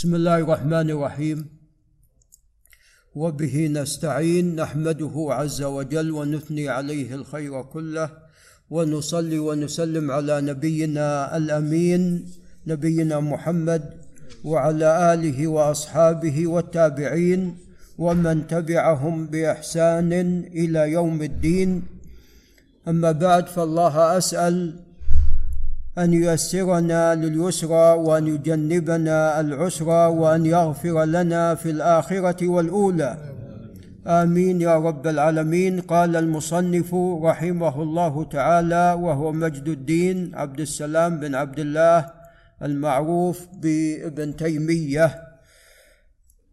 بسم الله الرحمن الرحيم. وبه نستعين نحمده عز وجل ونثني عليه الخير كله ونصلي ونسلم على نبينا الأمين نبينا محمد وعلى آله وأصحابه والتابعين ومن تبعهم بإحسان إلى يوم الدين. أما بعد فالله أسأل أن ييسرنا لليسرى وأن يجنبنا العسرى وأن يغفر لنا في الآخرة والأولى. آمين يا رب العالمين. قال المصنف رحمه الله تعالى وهو مجد الدين عبد السلام بن عبد الله المعروف بابن تيمية.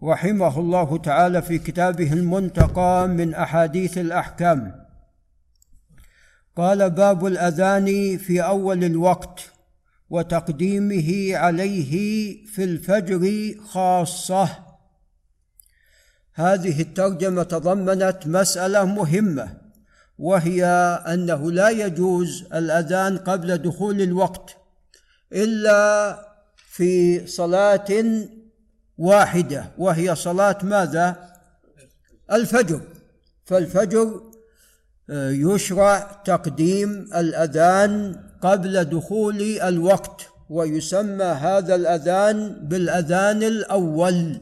رحمه الله تعالى في كتابه المنتقى من أحاديث الأحكام. قال باب الأذان في أول الوقت وتقديمه عليه في الفجر خاصة. هذه الترجمة تضمنت مسألة مهمة وهي أنه لا يجوز الأذان قبل دخول الوقت إلا في صلاة واحدة وهي صلاة ماذا؟ الفجر. فالفجر يشرع تقديم الأذان قبل دخول الوقت ويسمى هذا الأذان بالأذان الأول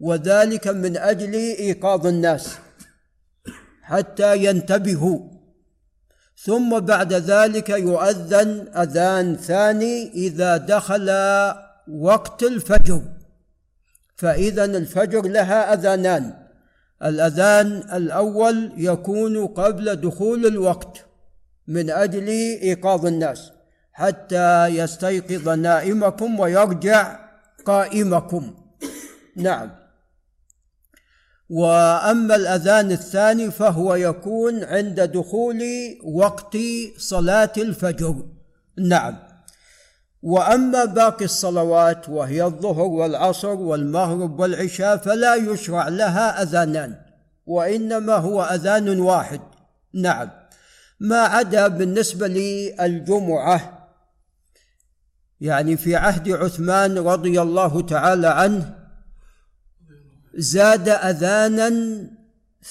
وذلك من أجل إيقاظ الناس حتى ينتبهوا. ثم بعد ذلك يؤذن أذان ثاني إذا دخل وقت الفجر فاذا الفجر لها أذانان. الأذان الأول يكون قبل دخول الوقت من أجل إيقاظ الناس حتى يستيقظ نائمكم ويرجع قائمكم. نعم. وأما الأذان الثاني فهو يكون عند دخول وقت صلاة الفجر. نعم. وأما باقي الصلوات وهي الظهر والعصر والمغرب والعشاء فلا يشرع لها أذانان وإنما هو أذان واحد. نعم. ما عدا بالنسبة للجمعة يعني في عهد عثمان رضي الله تعالى عنه زاد أذانا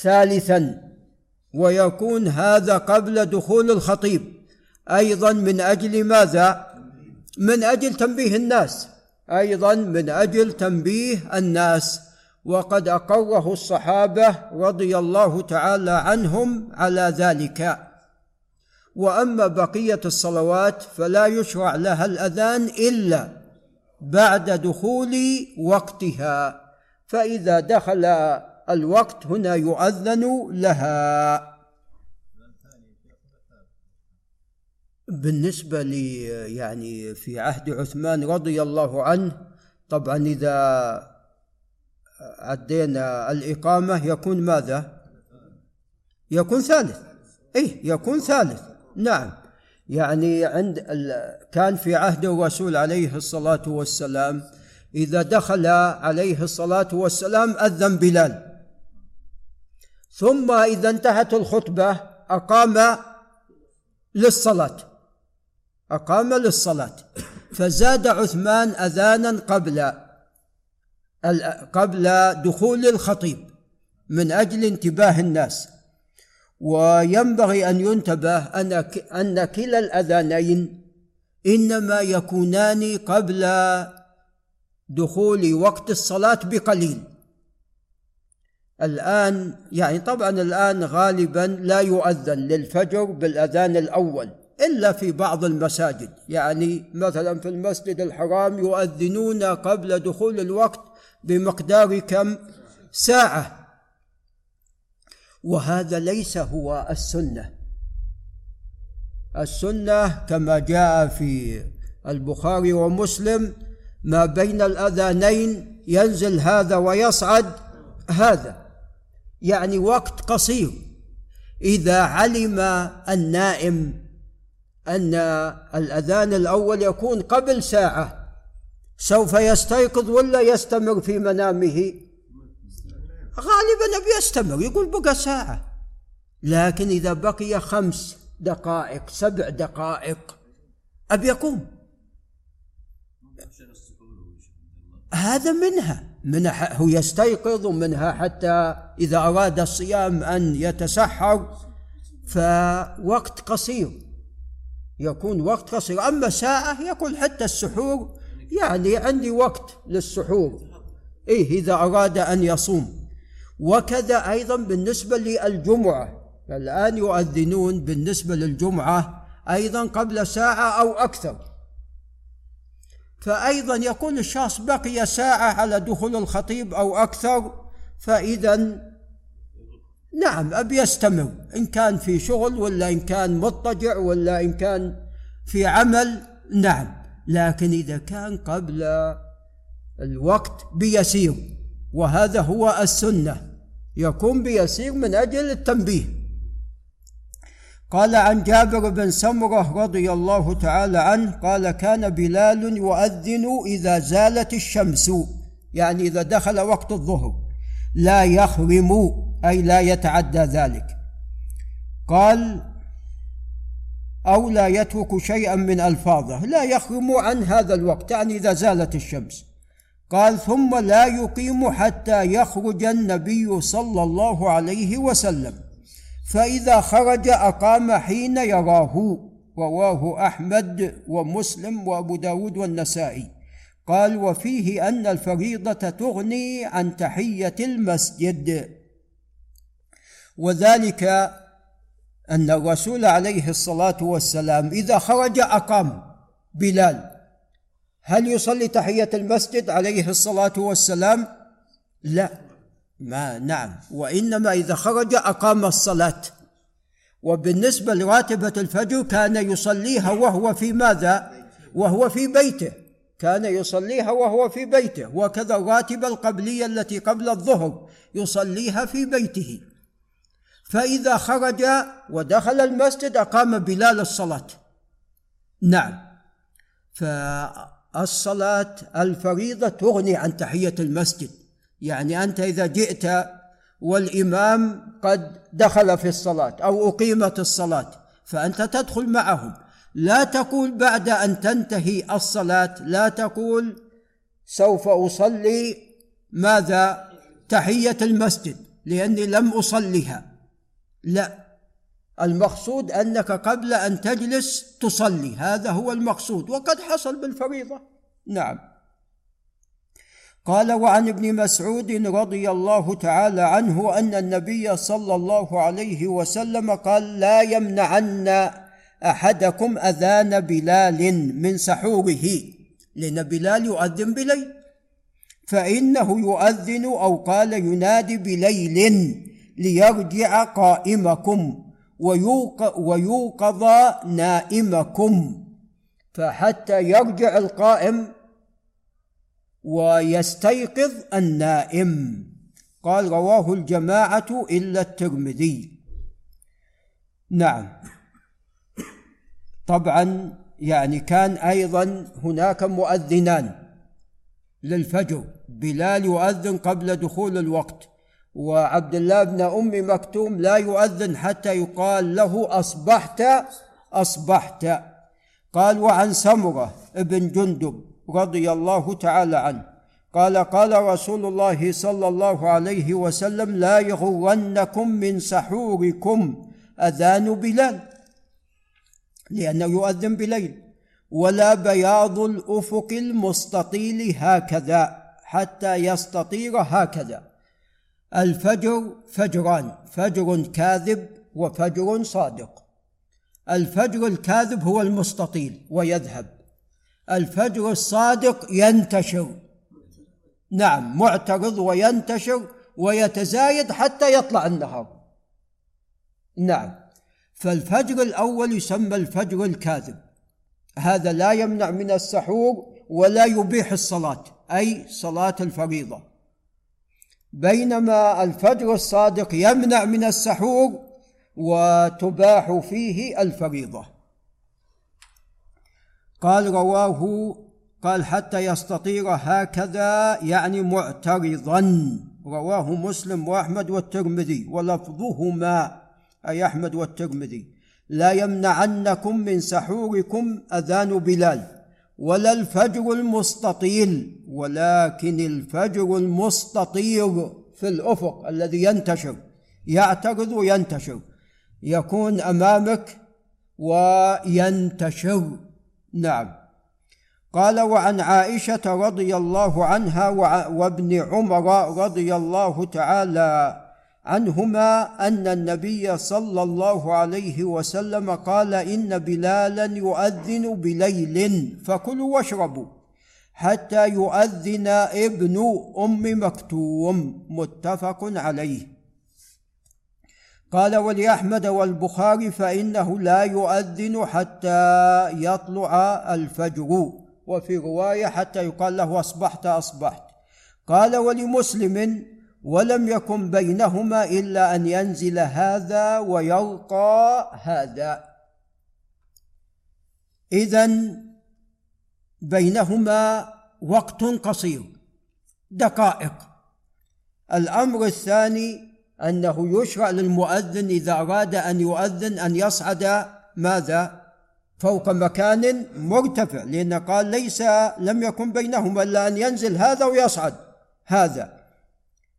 ثالثا ويكون هذا قبل دخول الخطيب. أيضا من أجل ماذا؟ من أجل تنبيه الناس أيضا من أجل تنبيه الناس. وقد أقره الصحابة رضي الله تعالى عنهم على ذلك. وأما بقية الصلوات فلا يشرع لها الأذان إلا بعد دخول وقتها فإذا دخل الوقت هنا يؤذن لها. بالنسبة لي يعني في عهد عثمان رضي الله عنه طبعا إذا عدينا الإقامة يكون ماذا؟ يكون ثالث. إيه يكون ثالث. نعم. يعني عند كان في عهد الرسول عليه الصلاة والسلام إذا دخل عليه الصلاة والسلام أذن بلال. ثم إذا انتهت الخطبة أقام للصلاة. أقام للصلاة. فزاد عثمان أذانا قبل قبل دخول الخطيب من أجل انتباه الناس. وينبغي أن ينتبه أن كلا الأذانين إنما يكونان قبل دخول وقت الصلاة بقليل. الآن يعني طبعا الآن غالبا لا يؤذن للفجر بالأذان الأول. إلا في بعض المساجد. يعني مثلا في المسجد الحرام يؤذنون قبل دخول الوقت بمقدار كم ساعة. وهذا ليس هو السنة. السنة كما جاء في البخاري ومسلم ما بين الأذانين ينزل هذا ويصعد هذا. يعني وقت قصير. إذا علم النائم أن الأذان الأول يكون قبل ساعة. سوف يستيقظ ولا يستمر في منامه؟ غالبا بيستمر يقول بقى ساعة. لكن إذا بقي خمس دقائق سبع دقائق أبي يقوم. هذا منها. منها هو يستيقظ ومنها حتى إذا أراد الصيام أن يتسحر فوقت قصير. يكون وقت قصير. أما ساعة يكون حتى السحور. يعني عندي وقت للسحور. إيه إذا أراد أن يصوم. وكذا أيضا بالنسبة للجمعة. الآن يؤذنون بالنسبة للجمعة أيضا قبل ساعة أو أكثر. فأيضا يكون الشخص بقي ساعة على دخول الخطيب أو أكثر فإذا نعم أبي يستمر إن كان في شغل ولا إن كان مضطجع ولا إن كان في عمل نعم. لكن إذا كان قبل الوقت بيسير وهذا هو السنة. يكون بيسير من أجل التنبيه. قال عن جابر بن سمرة رضي الله تعالى عنه قال كان بلال يؤذن إذا زالت الشمس. يعني إذا دخل وقت الظهر. لا يخرم أي لا يتعدى ذلك. قال أو لا يترك شيئا من ألفاظه لا يخرم عن هذا الوقت يعني إذا زالت الشمس. قال ثم لا يقيم حتى يخرج النبي صلى الله عليه وسلم. فإذا خرج أقام حين يراه رواه أحمد ومسلم وأبو داود والنسائي. قال وفيه أن الفريضة تغني عن تحية المسجد. وذلك أن الرسول عليه الصلاة والسلام إذا خرج أقام. بلال هل يصلي تحية المسجد عليه الصلاة والسلام؟ لا. ما نعم. وإنما إذا خرج أقام الصلاة. وبالنسبة لراتبة الفجر كان يصليها وهو في ماذا؟ وهو في بيته. كان يصليها وهو في بيته وكذا الراتبة القبلية التي قبل الظهر يصليها في بيته. فإذا خرج ودخل المسجد أقام بلال الصلاة. نعم. فالصلاة الفريضة تغني عن تحية المسجد. يعني أنت إذا جئت والإمام قد دخل في الصلاة أو أقيمت الصلاة فأنت تدخل معهم. لا تقول بعد أن تنتهي الصلاة لا تقول سوف أصلي ماذا؟ تحية المسجد لأني لم أصليها. لا المقصود أنك قبل أن تجلس تصلي هذا هو المقصود وقد حصل بالفريضة. نعم. قال وعن ابن مسعود رضي الله تعالى عنه أن النبي صلى الله عليه وسلم قال لا يمنعن أحدكم أذان بلال من سحوره لأن بلال يؤذن بليل. فإنه يؤذن أو قال ينادي بليل ليرجع قائمكم ويوقظ نائمكم. فحتى يرجع القائم ويستيقظ النائم. قال رواه الجماعة إلا الترمذي. نعم. طبعا يعني كان أيضا هناك مؤذنان للفجر. بلال يؤذن قبل دخول الوقت وعبد الله بن أم مكتوم لا يؤذن حتى يقال له أصبحت أصبحت. قال وعن سمرة بن جندب رضي الله تعالى عنه قال قال رسول الله صلى الله عليه وسلم لا يغرنكم من سحوركم أذان بلال. لأنه يؤذن بليل. ولا بياض الأفق المستطيل هكذا حتى يستطير هكذا. الفجر فجران فجر كاذب وفجر صادق. الفجر الكاذب هو المستطيل ويذهب. الفجر الصادق ينتشر. نعم معترض وينتشر ويتزايد حتى يطلع النهار. نعم. فالفجر الأول يسمى الفجر الكاذب. هذا لا يمنع من السحور ولا يبيح الصلاة أي صلاة الفريضة. بينما الفجر الصادق يمنع من السحور وتباح فيه الفريضة. قال رواه قال حتى يستطير هكذا يعني معترضا. رواه مسلم وأحمد والترمذي ولفظهما أي أحمد والترمذي لا يمنعنكم من سحوركم أذان بلال ولا الفجر المستطيل ولكن الفجر المستطير في الأفق الذي ينتشر يعترض وينتشر يكون أمامك وينتشر. نعم. قال وعن عائشة رضي الله عنها وابن عمر رضي الله تعالى عنهما أن النبي صلى الله عليه وسلم قال إن بلالا يؤذن بليل فكلوا واشربوا حتى يؤذن ابن أم مكتوم متفق عليه. قال ولأحمد والبخاري فإنه لا يؤذن حتى يطلع الفجر وفي رواية حتى يقال له أصبحت أصبحت. قال ولمسلم ولم يكن بينهما إلا أن ينزل هذا ويرقى هذا. اذا بينهما وقت قصير. دقائق. الأمر الثاني أنه يشرع للمؤذن إذا أراد أن يؤذن أن يصعد ماذا؟ فوق مكان مرتفع لأن قال ليس لم يكن بينهما إلا أن ينزل هذا ويصعد هذا.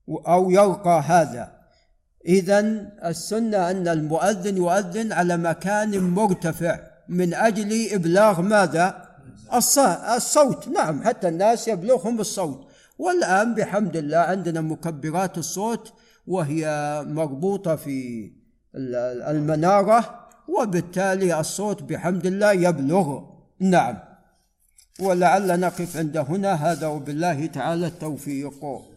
أو يرقى هذا. إذا السنة أن المؤذن يؤذن على مكان مرتفع من أجل إبلاغ ماذا؟ الصوت. نعم حتى الناس يبلغهم الصوت. والآن بحمد الله عندنا مكبرات الصوت وهي مربوطة في المنارة وبالتالي الصوت بحمد الله يبلغ. نعم. ولعل نقف عند هنا. هذا وبالله تعالى التوفيق.